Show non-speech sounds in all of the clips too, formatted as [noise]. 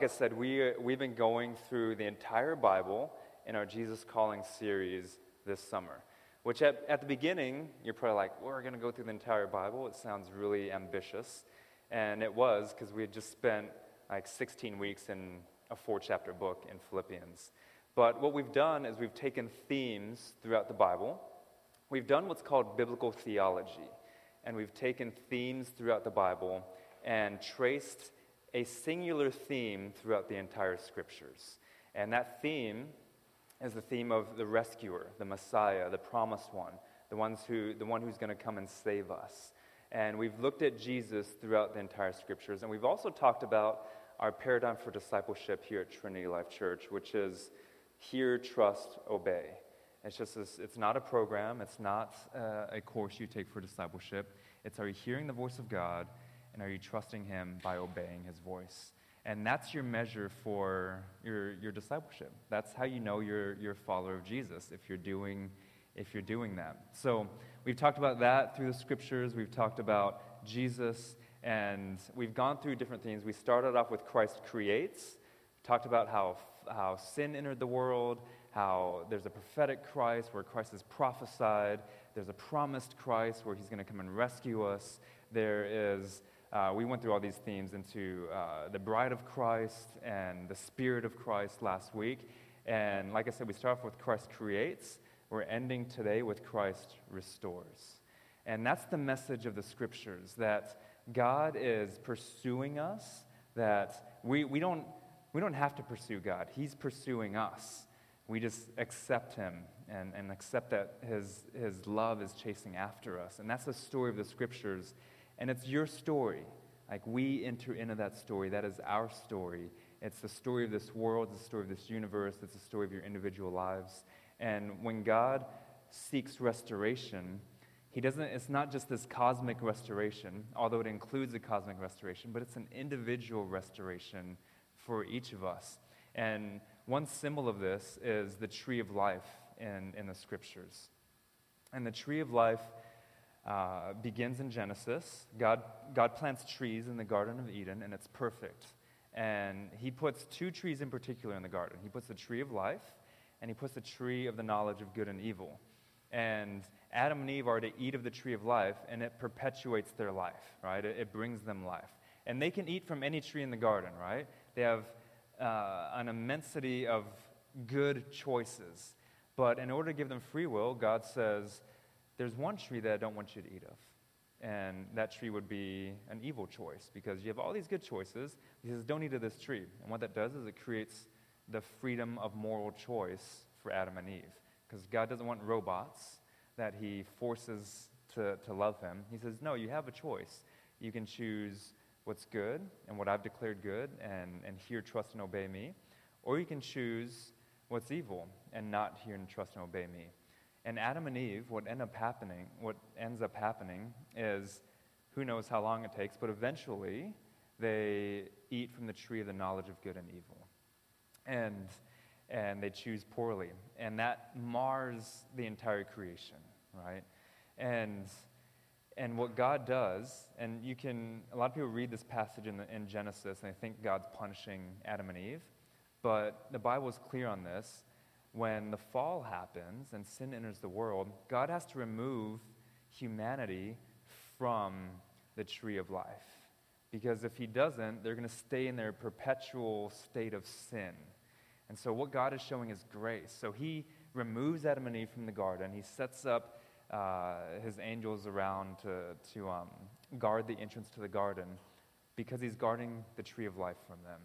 Like I said, we, uh, we've been going through the entire Bible in our Jesus Calling series this summer. Which at, at the beginning, you're probably like, we're going to go through the entire Bible. It sounds really ambitious. And it was because we had just spent like 16 weeks in a four chapter book in Philippians. But what we've done is we've taken themes throughout the Bible. We've done what's called biblical theology. And we've taken themes throughout the Bible and traced a singular theme throughout the entire scriptures. And that theme is the theme of the rescuer, the Messiah, the promised one, the, ones who, the one who's going to come and save us. And we've looked at Jesus throughout the entire scriptures. And we've also talked about our paradigm for discipleship here at Trinity Life Church, which is hear, trust, obey. It's just this, it's not a program, it's not uh, a course you take for discipleship. It's are you hearing the voice of God and are you trusting Him by obeying His voice? And that's your measure for your, your discipleship. That's how you know you're, you're a follower of Jesus, if you're, doing, if you're doing that. So we've talked about that through the scriptures. We've talked about Jesus, and we've gone through different things. We started off with Christ creates, talked about how, how sin entered the world, how there's a prophetic Christ where Christ is prophesied, there's a promised Christ where he's going to come and rescue us. There is uh, we went through all these themes into uh, the bride of Christ and the spirit of Christ last week. And like I said, we start off with Christ creates. We're ending today with Christ restores. And that's the message of the scriptures that God is pursuing us, that we, we, don't, we don't have to pursue God, He's pursuing us. We just accept Him and, and accept that his, his love is chasing after us. And that's the story of the scriptures. And it's your story. Like we enter into that story. That is our story. It's the story of this world, it's the story of this universe, it's the story of your individual lives. And when God seeks restoration, he doesn't, it's not just this cosmic restoration, although it includes a cosmic restoration, but it's an individual restoration for each of us. And one symbol of this is the tree of life in, in the scriptures. And the tree of life uh, begins in Genesis. God, God plants trees in the Garden of Eden, and it's perfect. And he puts two trees in particular in the garden. He puts the tree of life, and he puts the tree of the knowledge of good and evil. And Adam and Eve are to eat of the tree of life, and it perpetuates their life, right? It, it brings them life. And they can eat from any tree in the garden, right? They have uh, an immensity of good choices. But in order to give them free will, God says, there's one tree that I don't want you to eat of. And that tree would be an evil choice because you have all these good choices. He says, don't eat of this tree. And what that does is it creates the freedom of moral choice for Adam and Eve. Because God doesn't want robots that he forces to, to love him. He says, no, you have a choice. You can choose what's good and what I've declared good and, and hear, trust, and obey me. Or you can choose what's evil and not hear and trust and obey me. And Adam and Eve, what end up happening, what ends up happening is who knows how long it takes, but eventually they eat from the tree of the knowledge of good and evil. And and they choose poorly. And that mars the entire creation, right? And and what God does, and you can, a lot of people read this passage in, the, in Genesis and they think God's punishing Adam and Eve, but the Bible is clear on this when the fall happens and sin enters the world, God has to remove humanity from the tree of life. Because if he doesn't, they're going to stay in their perpetual state of sin. And so, what God is showing is grace. So, he removes Adam and Eve from the garden. He sets up uh, his angels around to, to um, guard the entrance to the garden because he's guarding the tree of life from them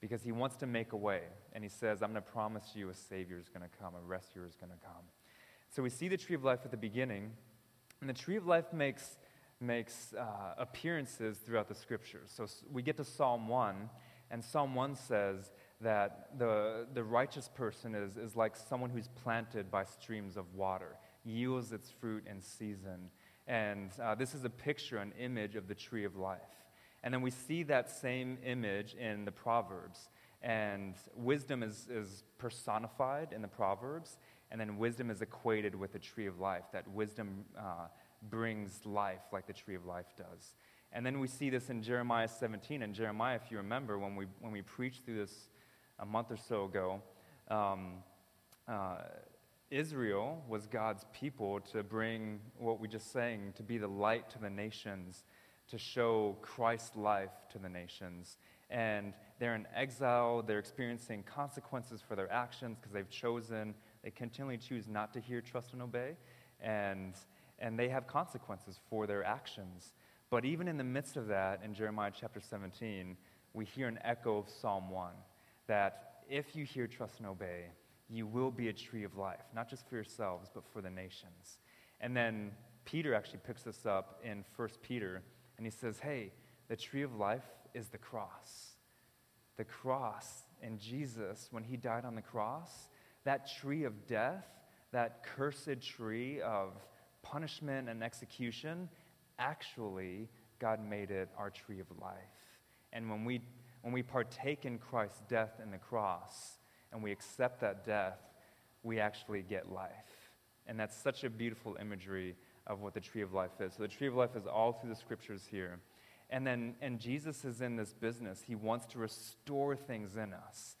because he wants to make a way. And he says, I'm going to promise you a Savior is going to come, a rescuer is going to come. So we see the tree of life at the beginning, and the tree of life makes, makes uh, appearances throughout the scriptures. So we get to Psalm 1, and Psalm 1 says that the, the righteous person is, is like someone who's planted by streams of water, yields its fruit in season. And uh, this is a picture, an image of the tree of life. And then we see that same image in the Proverbs. And wisdom is, is personified in the Proverbs, and then wisdom is equated with the tree of life, that wisdom uh, brings life like the tree of life does. And then we see this in Jeremiah 17. And Jeremiah, if you remember, when we, when we preached through this a month or so ago, um, uh, Israel was God's people to bring what we just sang, to be the light to the nations, to show Christ's life to the nations. And they're in exile, they're experiencing consequences for their actions because they've chosen, they continually choose not to hear, trust, and obey. And, and they have consequences for their actions. But even in the midst of that, in Jeremiah chapter 17, we hear an echo of Psalm 1 that if you hear, trust, and obey, you will be a tree of life, not just for yourselves, but for the nations. And then Peter actually picks this up in 1 Peter, and he says, Hey, the tree of life is the cross. The cross and Jesus, when he died on the cross, that tree of death, that cursed tree of punishment and execution, actually, God made it our tree of life. And when we, when we partake in Christ's death in the cross and we accept that death, we actually get life. And that's such a beautiful imagery of what the tree of life is. So the tree of life is all through the scriptures here. And then, and Jesus is in this business. He wants to restore things in us.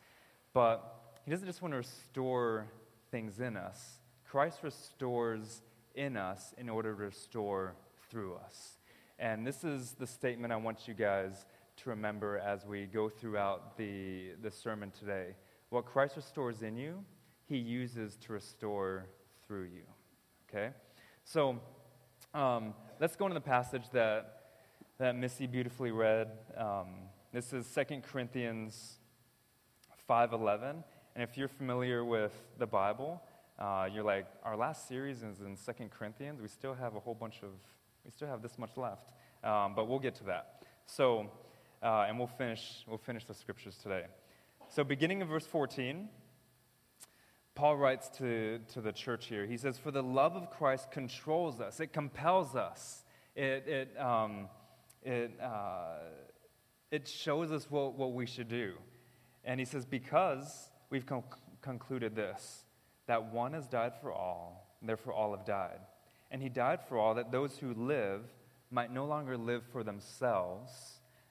But he doesn't just want to restore things in us, Christ restores in us in order to restore through us. And this is the statement I want you guys to remember as we go throughout the, the sermon today. What Christ restores in you, he uses to restore through you. Okay? So um, let's go into the passage that, that Missy beautifully read. Um, this is 2 Corinthians 5.11. And if you're familiar with the Bible, uh, you're like, our last series is in 2 Corinthians. We still have a whole bunch of we still have this much left, um, but we'll get to that. So, uh, and we'll finish, we'll finish the scriptures today. So, beginning in verse 14, Paul writes to, to the church here. He says, For the love of Christ controls us, it compels us, it, it, um, it, uh, it shows us what, what we should do. And he says, Because we've con- concluded this, that one has died for all, therefore all have died. And he died for all, that those who live might no longer live for themselves.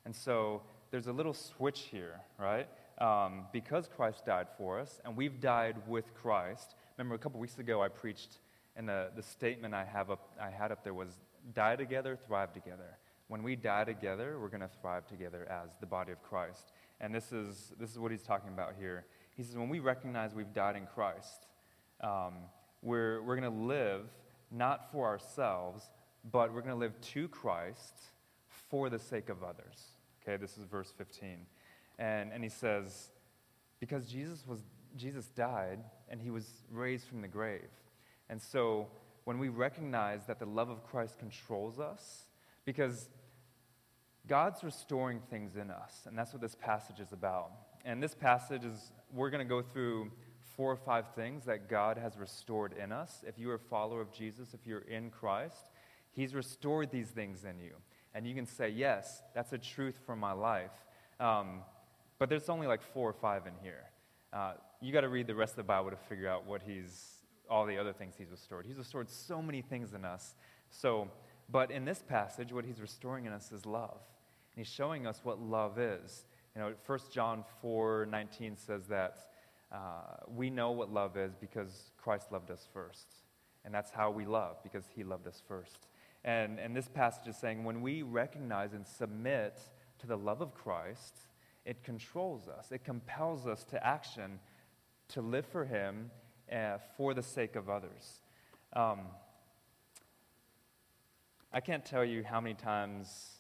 And so there's a little switch here, right? Um, because Christ died for us, and we've died with Christ. Remember, a couple weeks ago, I preached, and the, the statement I, have up, I had up there was die together, thrive together. When we die together, we're going to thrive together as the body of Christ. And this is, this is what he's talking about here. He says, when we recognize we've died in Christ, um, we're, we're going to live not for ourselves, but we're going to live to Christ for the sake of others. Okay, this is verse 15. And, and he says, because Jesus, was, Jesus died and he was raised from the grave. And so when we recognize that the love of Christ controls us, because God's restoring things in us, and that's what this passage is about. And this passage is, we're going to go through four or five things that God has restored in us. If you are a follower of Jesus, if you're in Christ, He's restored these things in you. And you can say, Yes, that's a truth for my life. Um, but there's only like four or five in here. Uh, you got to read the rest of the Bible to figure out what He's, all the other things He's restored. He's restored so many things in us. So, but in this passage, what He's restoring in us is love. And He's showing us what love is. You know, 1 John 4 19 says that uh, we know what love is because Christ loved us first. And that's how we love, because he loved us first. And, and this passage is saying when we recognize and submit to the love of Christ, it controls us, it compels us to action to live for him uh, for the sake of others. Um, I can't tell you how many times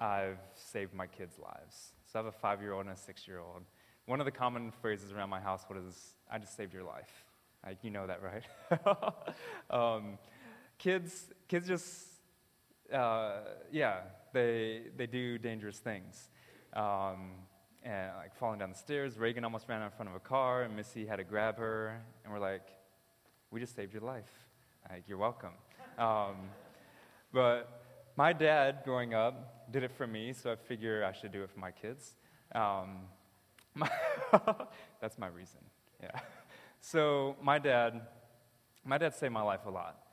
I've saved my kids' lives. So I have a five year old and a six year old. One of the common phrases around my household is, I just saved your life. Like, you know that, right? [laughs] um, kids, kids just, uh, yeah, they, they do dangerous things. Um, and like falling down the stairs, Reagan almost ran out in front of a car, and Missy had to grab her, and we're like, we just saved your life. Like, you're welcome. Um, but my dad, growing up, did it for me, so I figure I should do it for my kids. Um, [laughs] that's my reason. Yeah. So my dad, my dad saved my life a lot.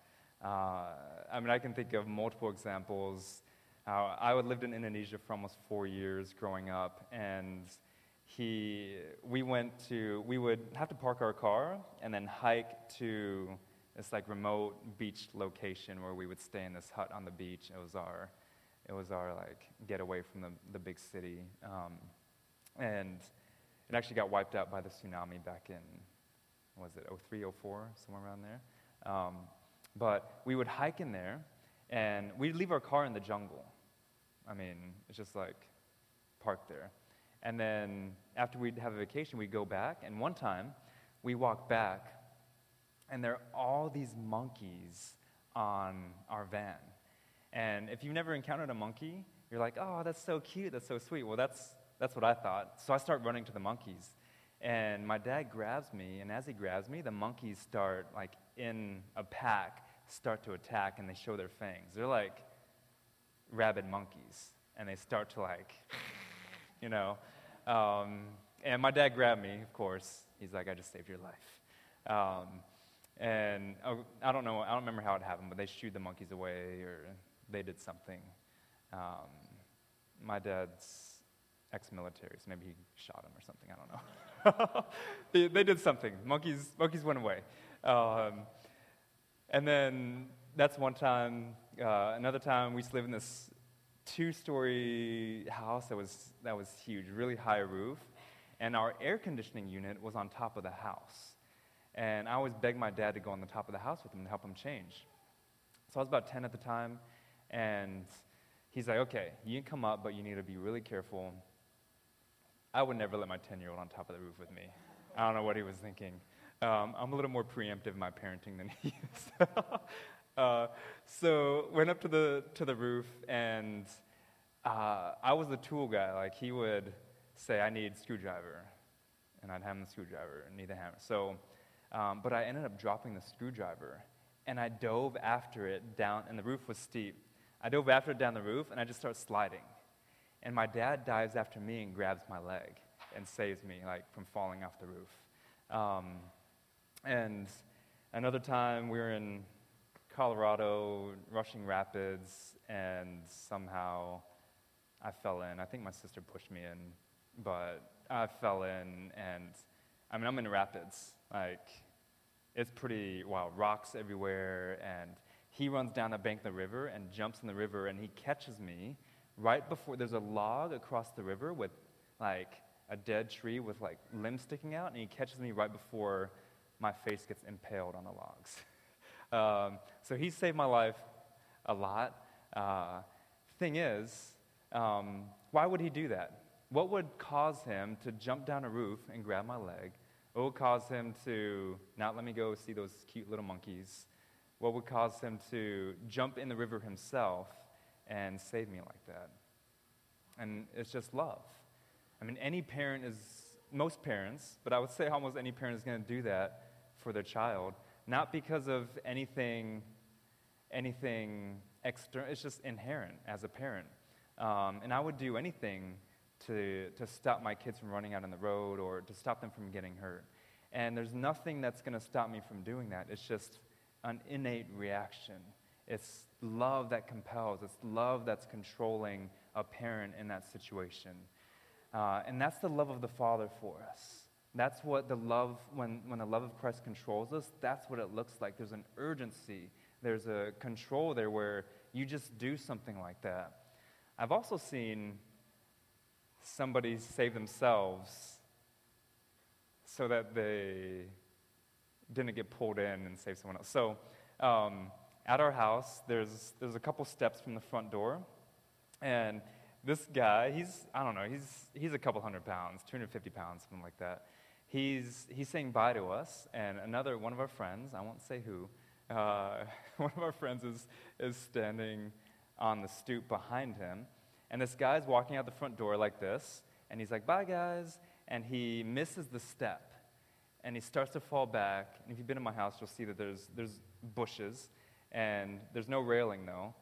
Uh, I mean, I can think of multiple examples. Uh, I lived in Indonesia for almost four years growing up, and he, we went to, we would have to park our car and then hike to this like remote beach location where we would stay in this hut on the beach. It was our, it was our like getaway from the, the big city. Um, and it actually got wiped out by the tsunami back in, was it 03, 04, somewhere around there. Um, but we would hike in there, and we'd leave our car in the jungle. I mean, it's just like parked there. And then after we'd have a vacation, we'd go back. And one time, we walked back, and there are all these monkeys on our van. And if you've never encountered a monkey, you're like, oh, that's so cute, that's so sweet. Well, that's, that's what I thought. So I start running to the monkeys. And my dad grabs me, and as he grabs me, the monkeys start, like, in a pack, start to attack, and they show their fangs. They're like rabid monkeys, and they start to, like, [laughs] you know. Um, and my dad grabbed me, of course. He's like, I just saved your life. Um, and oh, I don't know, I don't remember how it happened, but they shooed the monkeys away or they did something. Um, my dad's ex military, so maybe he shot him or something, I don't know. [laughs] they, they, did something. Monkeys, monkeys went away. Um, and then that's one time. Uh, another time, we used to live in this two-story house that was that was huge, really high roof, and our air conditioning unit was on top of the house. And I always begged my dad to go on the top of the house with him to help him change. So I was about 10 at the time, and he's like, okay, you can come up, but you need to be really careful. I would never let my 10 year old on top of the roof with me. I don't know what he was thinking. Um, I'm a little more preemptive in my parenting than [laughs] he is. [laughs] uh, so went up to the to the roof, and uh, I was the tool guy. Like he would say, "I need screwdriver," and I'd have him the screwdriver and need the hammer. So, um, but I ended up dropping the screwdriver, and I dove after it down, and the roof was steep. I dove after it down the roof, and I just start sliding. And my dad dives after me and grabs my leg and saves me, like from falling off the roof. Um, and another time we were in Colorado, rushing rapids, and somehow I fell in. I think my sister pushed me in, but I fell in, and I mean, I'm in rapids. Like, it's pretty wild. Rocks everywhere, and he runs down the bank of the river and jumps in the river, and he catches me right before there's a log across the river with like a dead tree with like limbs sticking out, and he catches me right before my face gets impaled on the logs. [laughs] um, so he saved my life a lot. Uh, thing is, um, why would he do that? What would cause him to jump down a roof and grab my leg? What would cause him to not let me go see those cute little monkeys? What would cause him to jump in the river himself and save me like that? And it's just love. I mean, any parent is, most parents, but I would say almost any parent is going to do that for their child, not because of anything, anything external. It's just inherent as a parent. Um, and I would do anything to, to stop my kids from running out on the road or to stop them from getting hurt. And there's nothing that's going to stop me from doing that. It's just an innate reaction. It's love that compels, it's love that's controlling a parent in that situation. Uh, and that's the love of the Father for us. That's what the love, when, when the love of Christ controls us, that's what it looks like. There's an urgency, there's a control there where you just do something like that. I've also seen somebody save themselves so that they didn't get pulled in and save someone else. So, um, at our house, there's, there's a couple steps from the front door, and this guy, he's, I don't know, he's, he's a couple hundred pounds, 250 pounds, something like that he's, he's saying bye to us, and another one of our friends, I won't say who, uh, [laughs] one of our friends is, is standing on the stoop behind him, and this guy's walking out the front door like this, and he's like, bye, guys, and he misses the step, and he starts to fall back, and if you've been in my house, you'll see that there's, there's bushes, and there's no railing, though,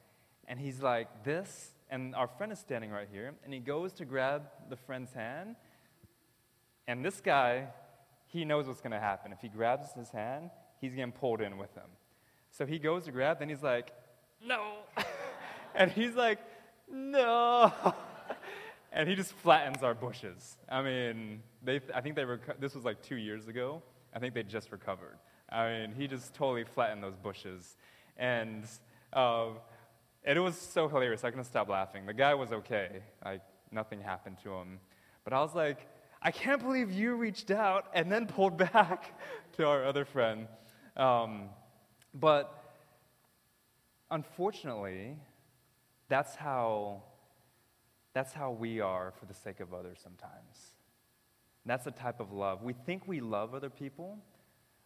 and he's like this, and our friend is standing right here, and he goes to grab the friend's hand, and this guy he knows what's going to happen. If he grabs his hand, he's getting pulled in with him. So he goes to grab, [laughs] and he's like, no. and he's [laughs] like, no. and he just flattens our bushes. I mean, they, I think they reco- this was like two years ago. I think they just recovered. I mean, he just totally flattened those bushes. And, uh, and it was so hilarious. I couldn't stop laughing. The guy was okay. Like, nothing happened to him. But I was like, I can't believe you reached out and then pulled [laughs] back to our other friend. Um, but unfortunately, that's how, that's how we are for the sake of others sometimes. That's the type of love. We think we love other people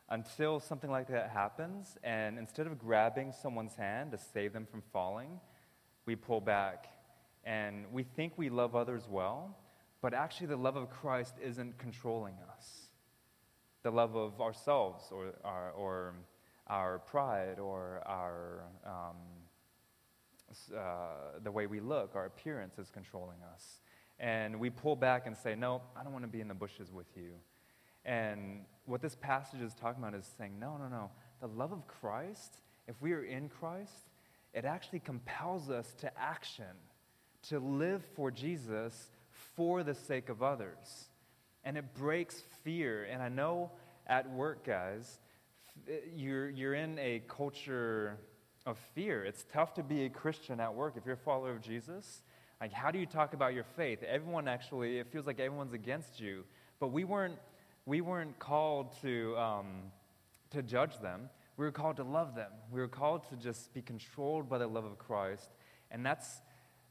until something like that happens, and instead of grabbing someone's hand to save them from falling, we pull back. And we think we love others well, but actually, the love of Christ isn't controlling us. The love of ourselves or our, or our pride or our, um, uh, the way we look, our appearance is controlling us. And we pull back and say, No, I don't want to be in the bushes with you. And what this passage is talking about is saying, No, no, no. The love of Christ, if we are in Christ, it actually compels us to action, to live for Jesus for the sake of others. And it breaks fear. And I know at work, guys, you're, you're in a culture of fear. It's tough to be a Christian at work if you're a follower of Jesus. Like, how do you talk about your faith? Everyone actually, it feels like everyone's against you. But we weren't, we weren't called to, um, to judge them. We were called to love them. We were called to just be controlled by the love of Christ. And that's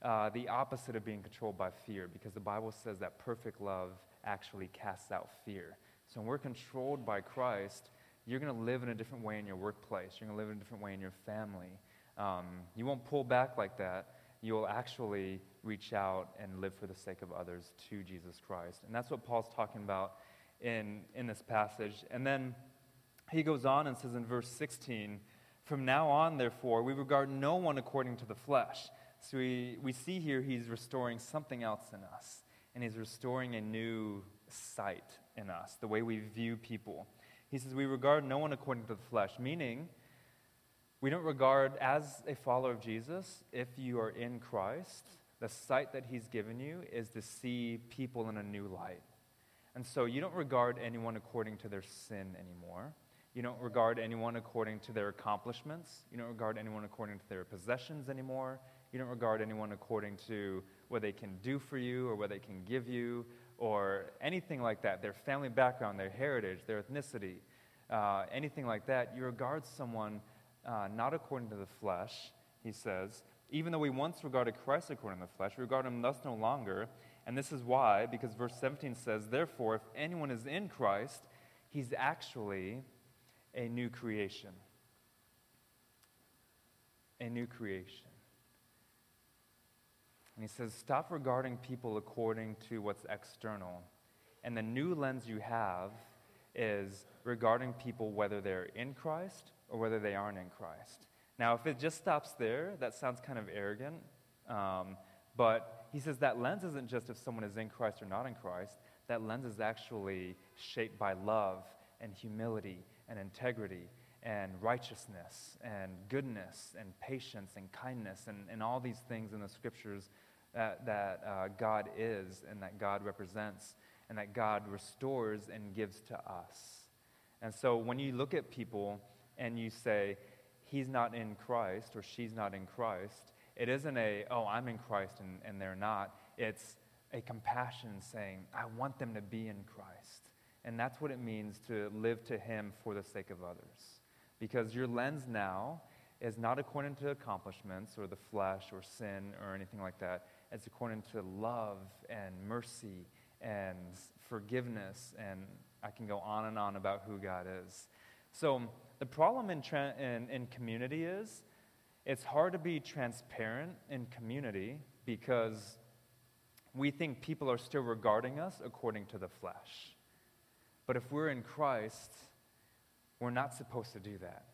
uh, the opposite of being controlled by fear because the Bible says that perfect love actually casts out fear. So when we're controlled by Christ, you're going to live in a different way in your workplace. You're going to live in a different way in your family. Um, you won't pull back like that. You'll actually reach out and live for the sake of others to Jesus Christ. And that's what Paul's talking about in, in this passage. And then he goes on and says in verse 16, From now on, therefore, we regard no one according to the flesh. So we, we see here he's restoring something else in us, and he's restoring a new sight in us, the way we view people. He says, We regard no one according to the flesh, meaning we don't regard, as a follower of Jesus, if you are in Christ, the sight that he's given you is to see people in a new light. And so you don't regard anyone according to their sin anymore. You don't regard anyone according to their accomplishments. You don't regard anyone according to their possessions anymore. You don't regard anyone according to what they can do for you or what they can give you or anything like that, their family background, their heritage, their ethnicity, uh, anything like that, you regard someone uh, not according to the flesh, he says. Even though we once regarded Christ according to the flesh, we regard him thus no longer. And this is why, because verse 17 says, Therefore, if anyone is in Christ, he's actually a new creation. A new creation. And he says, stop regarding people according to what's external. And the new lens you have is regarding people whether they're in Christ or whether they aren't in Christ. Now, if it just stops there, that sounds kind of arrogant. Um, but he says that lens isn't just if someone is in Christ or not in Christ. That lens is actually shaped by love and humility and integrity and righteousness and goodness and patience and kindness and, and all these things in the scriptures that, that uh, God is and that God represents and that God restores and gives to us. And so when you look at people and you say, he's not in Christ or she's not in Christ, it isn't a, oh, I'm in Christ and, and they're not. It's a compassion saying, I want them to be in Christ. And that's what it means to live to Him for the sake of others. Because your lens now is not according to accomplishments or the flesh or sin or anything like that. It's according to love and mercy and forgiveness. And I can go on and on about who God is. So the problem in, tra- in, in community is it's hard to be transparent in community because we think people are still regarding us according to the flesh. But if we're in Christ, we're not supposed to do that.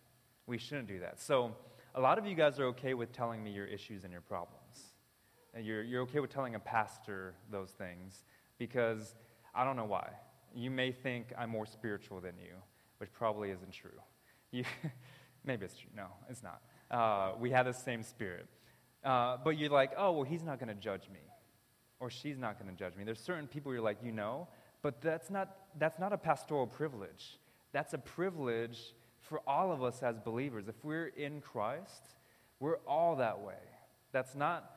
We shouldn't do that. So, a lot of you guys are okay with telling me your issues and your problems. You're, you're okay with telling a pastor those things because I don't know why. You may think I'm more spiritual than you, which probably isn't true. You, [laughs] Maybe it's true. No, it's not. Uh, we have the same spirit. Uh, but you're like, oh, well, he's not going to judge me. Or she's not going to judge me. There's certain people you're like, you know, but that's not, that's not a pastoral privilege. That's a privilege for all of us as believers. If we're in Christ, we're all that way. That's not,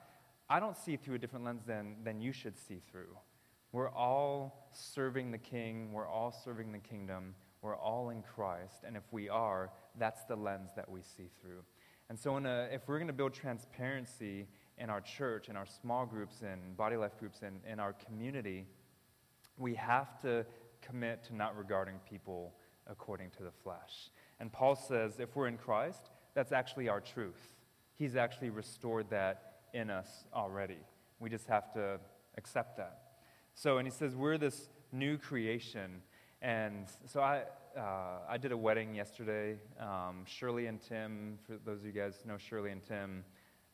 I don't see through a different lens than, than you should see through. We're all serving the King, we're all serving the kingdom, we're all in Christ, and if we are, that's the lens that we see through. And so, a, if we're going to build transparency in our church, in our small groups, in body life groups, in, in our community, we have to commit to not regarding people according to the flesh. And Paul says if we're in Christ, that's actually our truth. He's actually restored that in us already. We just have to accept that. So, and he says we're this new creation. And so I, uh, I did a wedding yesterday. Um, Shirley and Tim, for those of you guys know Shirley and Tim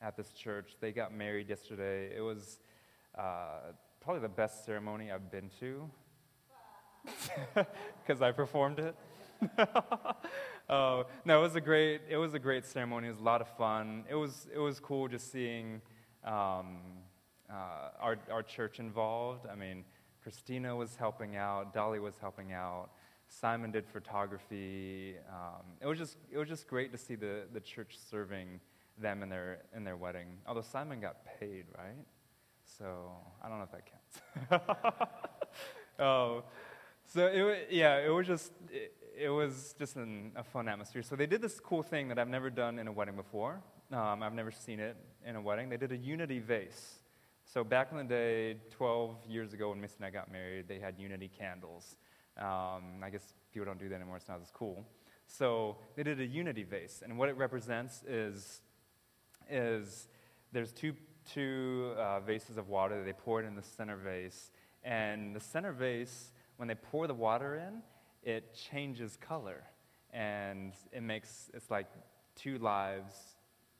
at this church, they got married yesterday. It was uh, probably the best ceremony I've been to [laughs] because I performed it. Uh, [laughs] no, it was a great. It was a great ceremony. It was a lot of fun. It was it was cool just seeing um, uh, our our church involved. I mean, Christina was helping out. Dolly was helping out. Simon did photography. Um, it was just it was just great to see the the church serving them in their in their wedding. Although Simon got paid, right? So I don't know if that counts. [laughs] oh, so it yeah, it was just it, it was just an, a fun atmosphere. So they did this cool thing that I've never done in a wedding before. Um, I've never seen it in a wedding. They did a unity vase. So back in the day, 12 years ago when Miss and I got married, they had unity candles. Um, I guess people don't do that anymore. It's not as cool. So they did a unity vase, and what it represents is is there's two two uh, vases of water that they poured in the center vase, and the center vase, when they pour the water in, it changes color. And it makes, it's like two lives,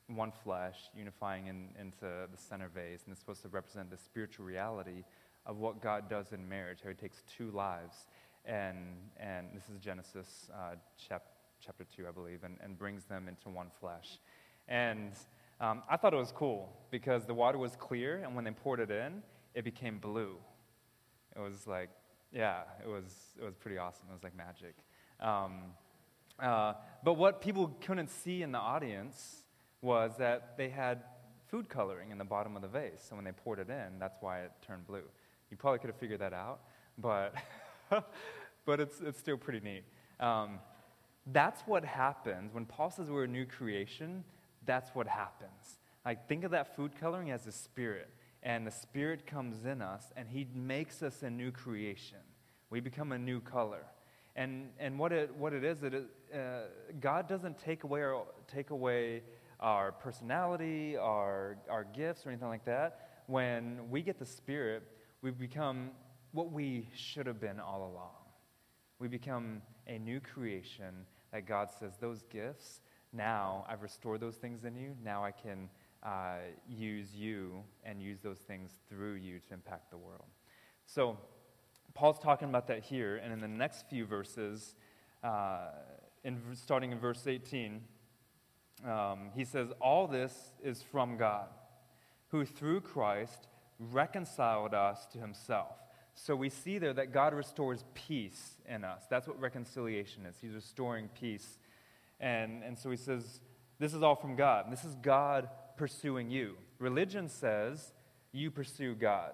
one flesh, unifying in, into the center vase. And it's supposed to represent the spiritual reality of what God does in marriage, how He takes two lives. And, and this is Genesis uh, chap, chapter 2, I believe, and, and brings them into one flesh. And um, I thought it was cool because the water was clear, and when they poured it in, it became blue. It was like yeah, it was, it was pretty awesome. It was like magic. Um, uh, but what people couldn't see in the audience was that they had food coloring in the bottom of the vase. So when they poured it in, that's why it turned blue. You probably could have figured that out, but, [laughs] but it's, it's still pretty neat. Um, that's what happens. When Paul says we're a new creation, that's what happens. Like, think of that food coloring as a spirit and the Spirit comes in us, and He makes us a new creation. We become a new color. And, and what, it, what it is, it is uh, God doesn't take away, our, take away our personality, our, our gifts, or anything like that. When we get the Spirit, we become what we should have been all along. We become a new creation that God says, Those gifts, now I've restored those things in you. Now I can uh, use you and use those things through you to impact the world. So, Paul's talking about that here, and in the next few verses, uh, in, starting in verse 18, um, he says, All this is from God, who through Christ reconciled us to himself. So we see there that God restores peace in us. That's what reconciliation is. He's restoring peace. And, and so he says, This is all from God. This is God pursuing you. Religion says you pursue God.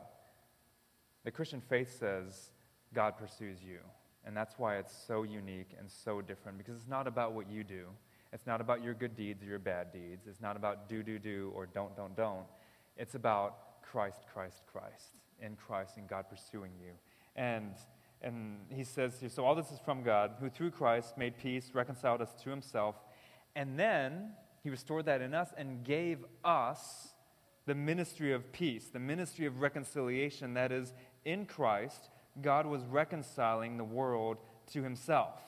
The Christian faith says God pursues you. And that's why it's so unique and so different because it's not about what you do. It's not about your good deeds or your bad deeds. It's not about do, do, do or don't, don't, don't. It's about Christ, Christ, Christ, in Christ and God pursuing you. And, and he says here, so all this is from God, who through Christ made peace, reconciled us to himself, and then he restored that in us and gave us the ministry of peace, the ministry of reconciliation. That is, in Christ, God was reconciling the world to himself.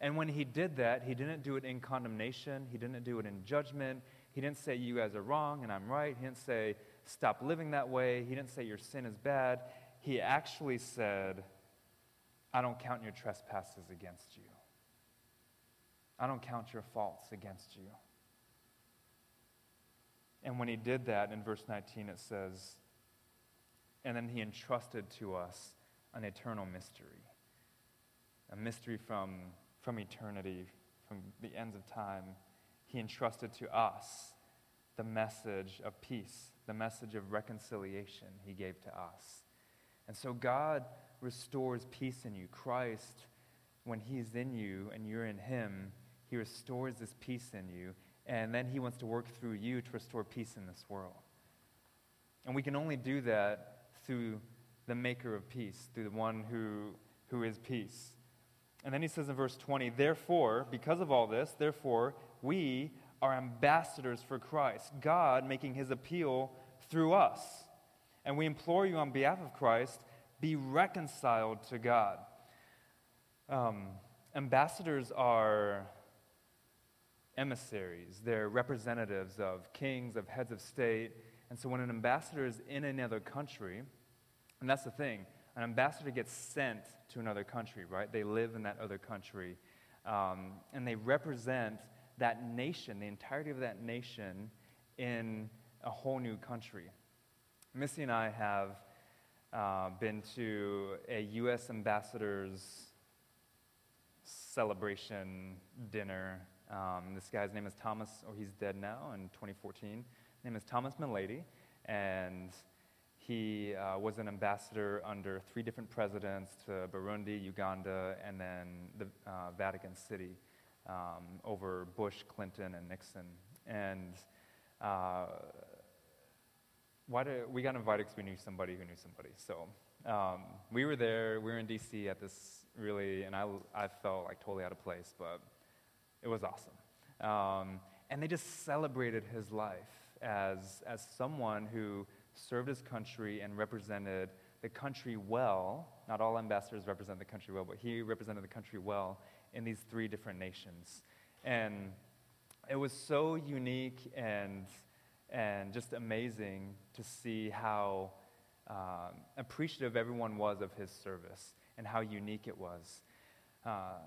And when he did that, he didn't do it in condemnation, he didn't do it in judgment. He didn't say, You guys are wrong and I'm right. He didn't say, Stop living that way. He didn't say, Your sin is bad. He actually said, I don't count your trespasses against you. I don't count your faults against you. And when he did that, in verse 19, it says, and then he entrusted to us an eternal mystery, a mystery from, from eternity, from the ends of time. He entrusted to us the message of peace, the message of reconciliation he gave to us. And so God restores peace in you. Christ, when he's in you and you're in him, he restores this peace in you. And then he wants to work through you to restore peace in this world. And we can only do that through the maker of peace, through the one who, who is peace. And then he says in verse 20, Therefore, because of all this, therefore, we are ambassadors for Christ, God making his appeal through us. And we implore you on behalf of Christ, be reconciled to God. Um, ambassadors are emissaries, they're representatives of kings, of heads of state. And so when an ambassador is in another country, and that's the thing, an ambassador gets sent to another country, right? They live in that other country. Um, and they represent that nation, the entirety of that nation, in a whole new country. Missy and I have uh, been to a U.S. ambassador's celebration dinner. Um, this guy's name is Thomas, or he's dead now in 2014. His name is Thomas Melady, and he uh, was an ambassador under three different presidents to Burundi, Uganda, and then the uh, Vatican City um, over Bush, Clinton, and Nixon. And uh, why did, we got invited because we knew somebody who knew somebody. So um, we were there. We were in D.C. at this really, and I, I felt like totally out of place, but it was awesome. Um, and they just celebrated his life as, as someone who served his country and represented the country well. Not all ambassadors represent the country well, but he represented the country well in these three different nations. And it was so unique and, and just amazing to see how um, appreciative everyone was of his service and how unique it was. Uh,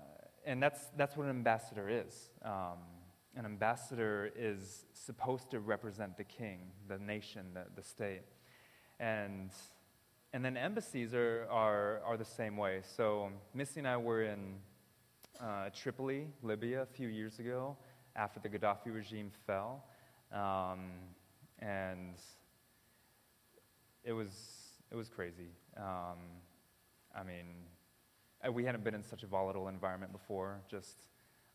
and that's, that's what an ambassador is. Um, an ambassador is supposed to represent the king, the nation, the, the state. And, and then embassies are, are, are the same way. So Missy and I were in uh, Tripoli, Libya, a few years ago after the Gaddafi regime fell. Um, and it was, it was crazy. Um, I mean, we hadn't been in such a volatile environment before, just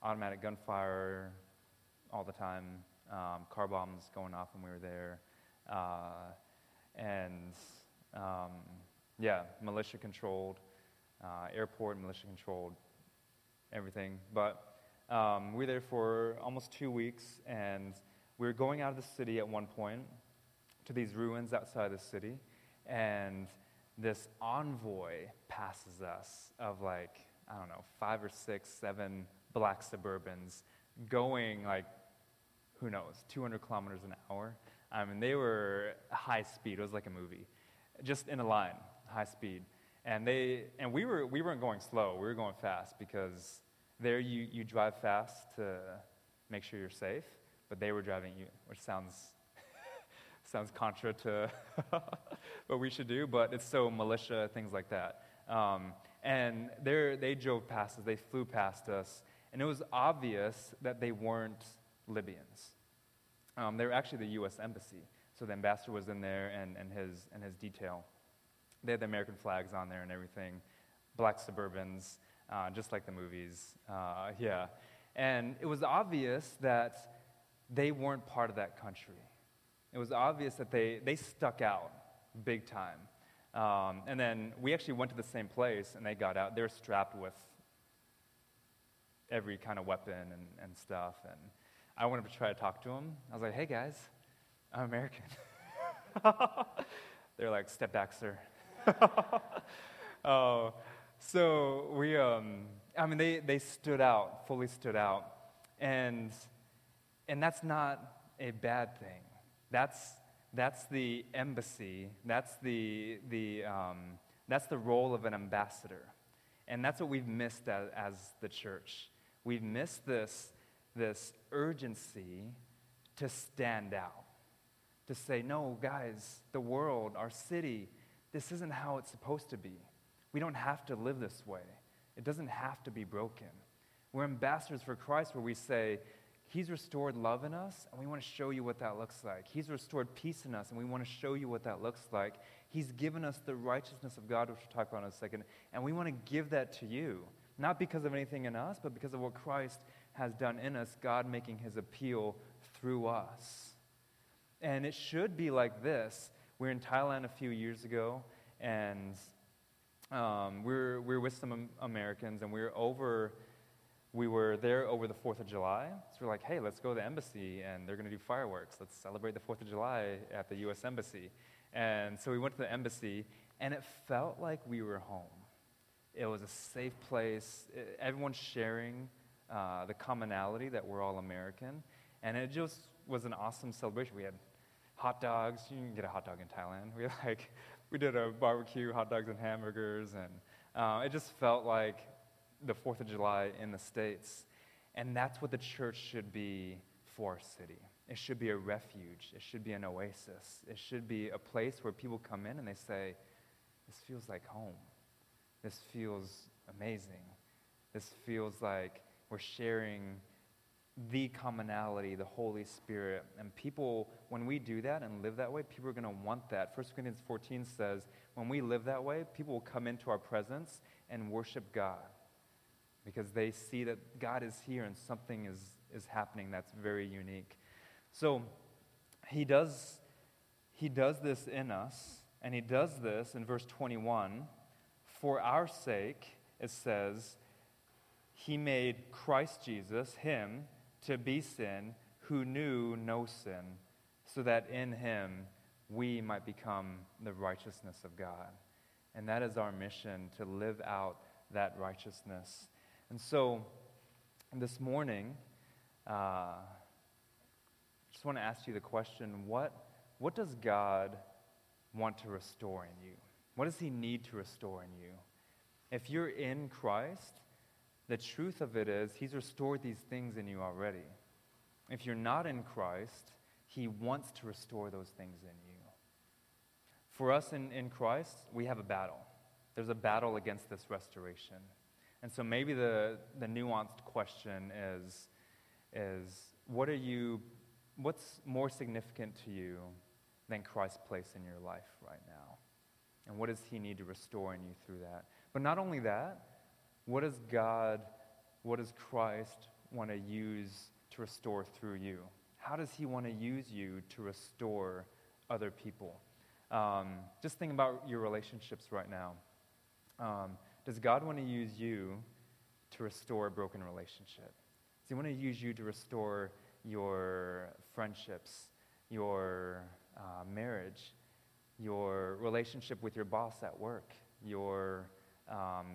automatic gunfire all the time, um, car bombs going off when we were there. Uh, and um, yeah, militia controlled, uh, airport militia controlled, everything. But um, we were there for almost two weeks, and we were going out of the city at one point to these ruins outside the city, and this envoy passes us of like, I don't know, five or six, seven black Suburbans going like, who knows, 200 kilometers an hour. I mean, they were high speed. It was like a movie, just in a line, high speed. And they and we were we weren't going slow. We were going fast because there you, you drive fast to make sure you're safe, but they were driving you, which sounds sounds contra to [laughs] what we should do, but it's so militia, things like that. Um, and they drove past us, they flew past us, and it was obvious that they weren't Libyans. Um, they were actually the U.S. Embassy. So the ambassador was in there and, and, his, and his detail. They had the American flags on there and everything, black Suburbans, uh, just like the movies. Uh, yeah. And it was obvious that they weren't part of that country. It was obvious that they, they stuck out big time. Um, and then we actually went to the same place and they got out. They were strapped with every kind of weapon and, and stuff. And I wanted to try to talk to them. I was like, hey guys, I'm American. [laughs] They're like, step back, sir. [laughs] oh, so we, um, I mean, they, they stood out, fully stood out. And, and that's not a bad thing. That's, that's the embassy, that's the, the, um, that's the role of an ambassador. And that's what we've missed as, as the church. We've missed this, this urgency to stand out, to say, no, guys, the world, our city, this isn't how it's supposed to be. We don't have to live this way. It doesn't have to be broken. We're ambassadors for Christ where we say, He's restored love in us, and we want to show you what that looks like. He's restored peace in us, and we want to show you what that looks like. He's given us the righteousness of God, which we'll talk about in a second, and we want to give that to you. Not because of anything in us, but because of what Christ has done in us, God making his appeal through us. And it should be like this. We were in Thailand a few years ago, and um, we, were, we were with some Americans, and we were over we were there over the 4th of July. So we're like, hey, let's go to the embassy and they're going to do fireworks. Let's celebrate the 4th of July at the U.S. Embassy. And so we went to the embassy and it felt like we were home. It was a safe place. everyone's sharing uh, the commonality that we're all American. And it just was an awesome celebration. We had hot dogs. You can get a hot dog in Thailand. [laughs] We like, we did a barbecue, hot dogs and hamburgers, and uh, it just felt like the 4th of July in the States. And that's what the church should be for our city. It should be a refuge. It should be an oasis. It should be a place where people come in and they say, This feels like home. This feels amazing. This feels like we're sharing the commonality, the Holy Spirit. And people, when we do that and live that way, people are going to want that. 1 Corinthians 14 says, when we live that way, people will come into our presence and worship God because they see that God is here and something is, is happening that's very unique. So he does, he does this in us, and he does this in verse 21 for our sake, it says, he made Christ Jesus, him, to be sin who knew no sin, so that in him we might become the righteousness of God. And that is our mission to live out that righteousness. And so this morning, uh, I just want to ask you the question what, what does God want to restore in you? What does He need to restore in you? If you're in Christ, the truth of it is He's restored these things in you already. If you're not in Christ, He wants to restore those things in you. For us in, in Christ, we have a battle. There's a battle against this restoration. And so maybe the, the nuanced question is, is what are you, what's more significant to you than Christ's place in your life right now? And what does he need to restore in you through that? But not only that, what does God, what does Christ want to use to restore through you? How does he want to use you to restore other people? Um, just think about your relationships right now. Um, does God want to use you to restore a broken relationship? Does He want to use you to restore your friendships, your uh, marriage, your relationship with your boss at work, your, um,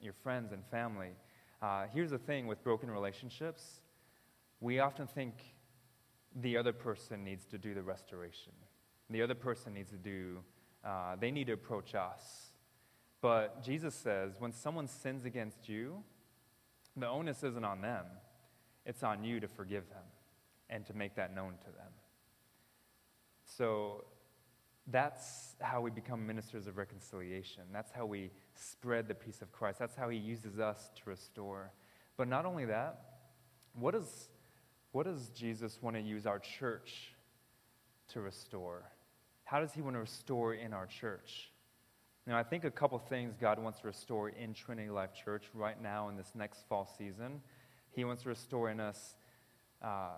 your friends and family? Uh, here's the thing with broken relationships we often think the other person needs to do the restoration. The other person needs to do, uh, they need to approach us but Jesus says when someone sins against you, the onus isn't on them, it's on you to forgive them and to make that known to them. So that's how we become ministers of reconciliation. That's how we spread the peace of Christ. That's how he uses us to restore. But not only that, what, is, what does Jesus want to use our church to restore? How does he want to restore in our church? Now, I think a couple things God wants to restore in Trinity Life Church right now in this next fall season. He wants to restore in us uh,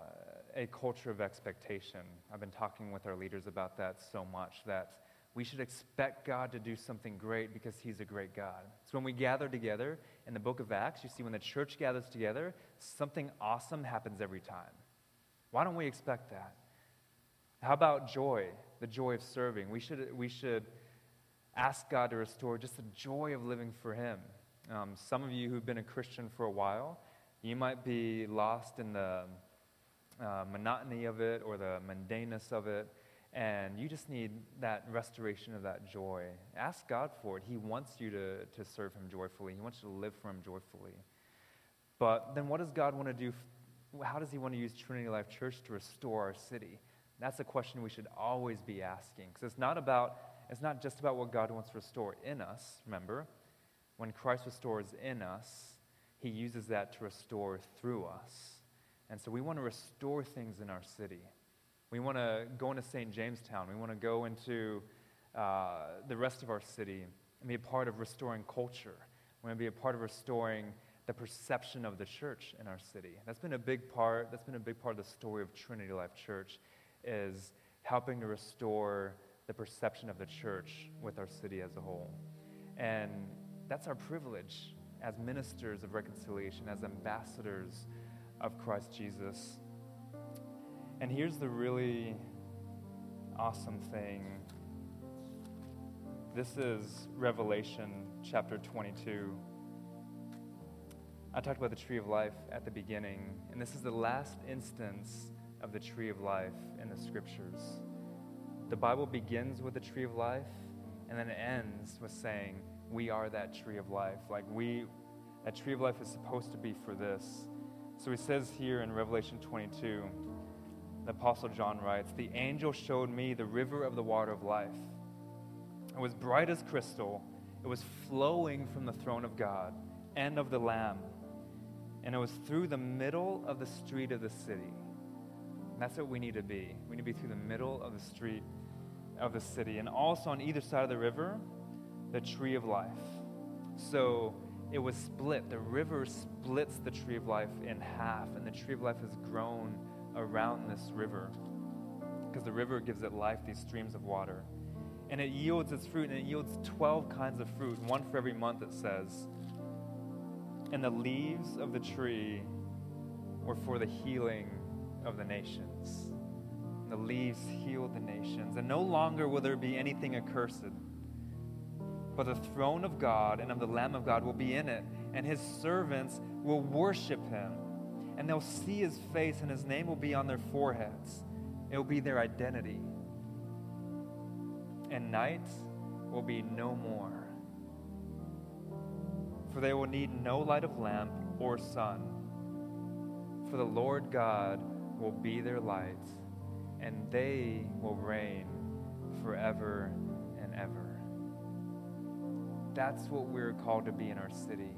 a culture of expectation. I've been talking with our leaders about that so much that we should expect God to do something great because He's a great God. So when we gather together in the book of Acts, you see when the church gathers together, something awesome happens every time. Why don't we expect that? How about joy, the joy of serving? We should, we should ask God to restore just the joy of living for Him. Um, some of you who've been a Christian for a while, you might be lost in the uh, monotony of it or the mundaneness of it, and you just need that restoration of that joy. Ask God for it. He wants you to, to serve Him joyfully, He wants you to live for Him joyfully. But then what does God want to do? How does He want to use Trinity Life Church to restore our city? That's a question we should always be asking. Because it's not about, it's not just about what God wants to restore in us, remember? When Christ restores in us, He uses that to restore through us. And so we want to restore things in our city. We want to go into St. Jamestown. We want to go into uh, the rest of our city and be a part of restoring culture. We want to be a part of restoring the perception of the church in our city. That's been a big part. That's been a big part of the story of Trinity Life Church, is helping to restore the perception of the church with our city as a whole. And that's our privilege as ministers of reconciliation, as ambassadors of Christ Jesus. And here's the really awesome thing this is Revelation chapter 22. I talked about the tree of life at the beginning, and this is the last instance of the tree of life in the scriptures. The Bible begins with the tree of life and then it ends with saying, We are that tree of life. Like, we, that tree of life is supposed to be for this. So he says here in Revelation 22, the Apostle John writes, The angel showed me the river of the water of life it was bright as crystal. It was flowing from the throne of God and of the Lamb. And it was through the middle of the street of the city. And that's what we need to be. We need to be through the middle of the street of the city. And also on either side of the river, the tree of life. So it was split. The river splits the tree of life in half, and the tree of life has grown around this river because the river gives it life, these streams of water and it yields its fruit, and it yields 12 kinds of fruit, one for every month, it says. And the leaves of the tree were for the healing of the nations. The leaves heal the nations. And no longer will there be anything accursed, but the throne of God and of the Lamb of God will be in it, and his servants will worship him. And they'll see his face, and his name will be on their foreheads. It will be their identity and night will be no more. For they will need no light of lamp or sun. For the Lord God will be their light, and they will reign forever and ever. That's what we're called to be in our city.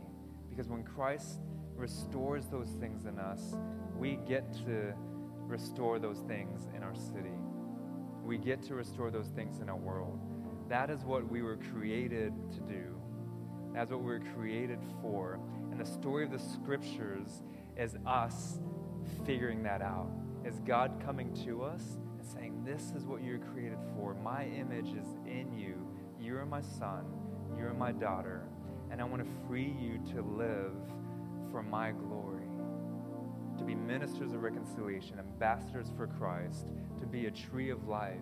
Because when Christ restores those things in us, we get to restore those things in our city we get to restore those things in our world. That is what we were created to do. That's what we were created for. And the story of the scriptures is us figuring that out. Is God coming to us and saying, This is what you're created for. My image is in you. You are my son. You are my daughter. And I want to free you to live for my glory to be ministers of reconciliation, ambassadors for Christ, to be a tree of life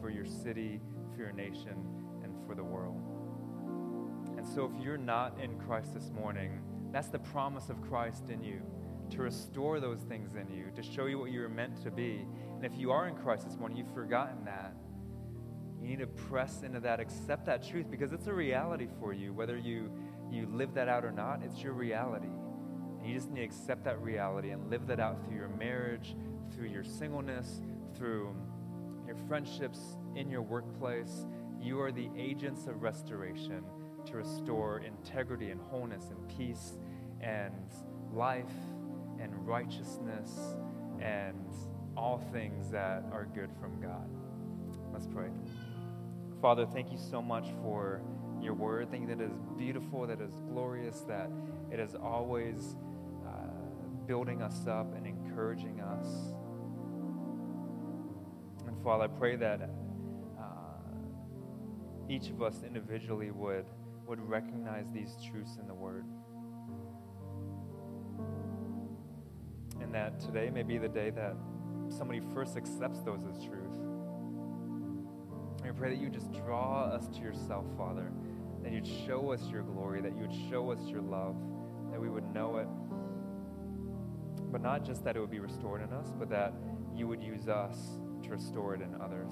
for your city, for your nation, and for the world. And so, if you're not in Christ this morning, that's the promise of Christ in you to restore those things in you, to show you what you were meant to be. And if you are in Christ this morning, you've forgotten that. You need to press into that, accept that truth because it's a reality for you. Whether you, you live that out or not, it's your reality. And you just need to accept that reality and live that out through your marriage, through your singleness, through your friendships, in your workplace. You are the agents of restoration to restore integrity and wholeness and peace and life and righteousness and all things that are good from God. Let's pray. Father, thank you so much for your word. Thank you that it is beautiful, that it is glorious, that it is always building us up and encouraging us. And Father, I pray that uh, each of us individually would, would recognize these truths in the Word. And that today may be the day that somebody first accepts those as truth. I pray that you just draw us to yourself, Father, that you'd show us your glory, that you would show us your love, that we would know it but not just that it would be restored in us, but that you would use us to restore it in others.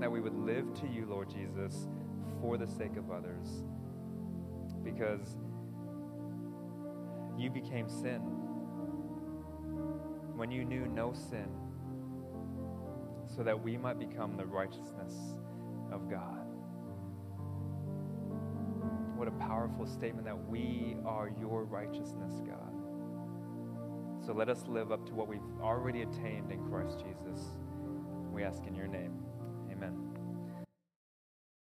That we would live to you, Lord Jesus, for the sake of others. Because you became sin. When you knew no sin, so that we might become the righteousness of God. What a powerful statement that we are your righteousness, God. So let us live up to what we've already attained in Christ Jesus. We ask in your name.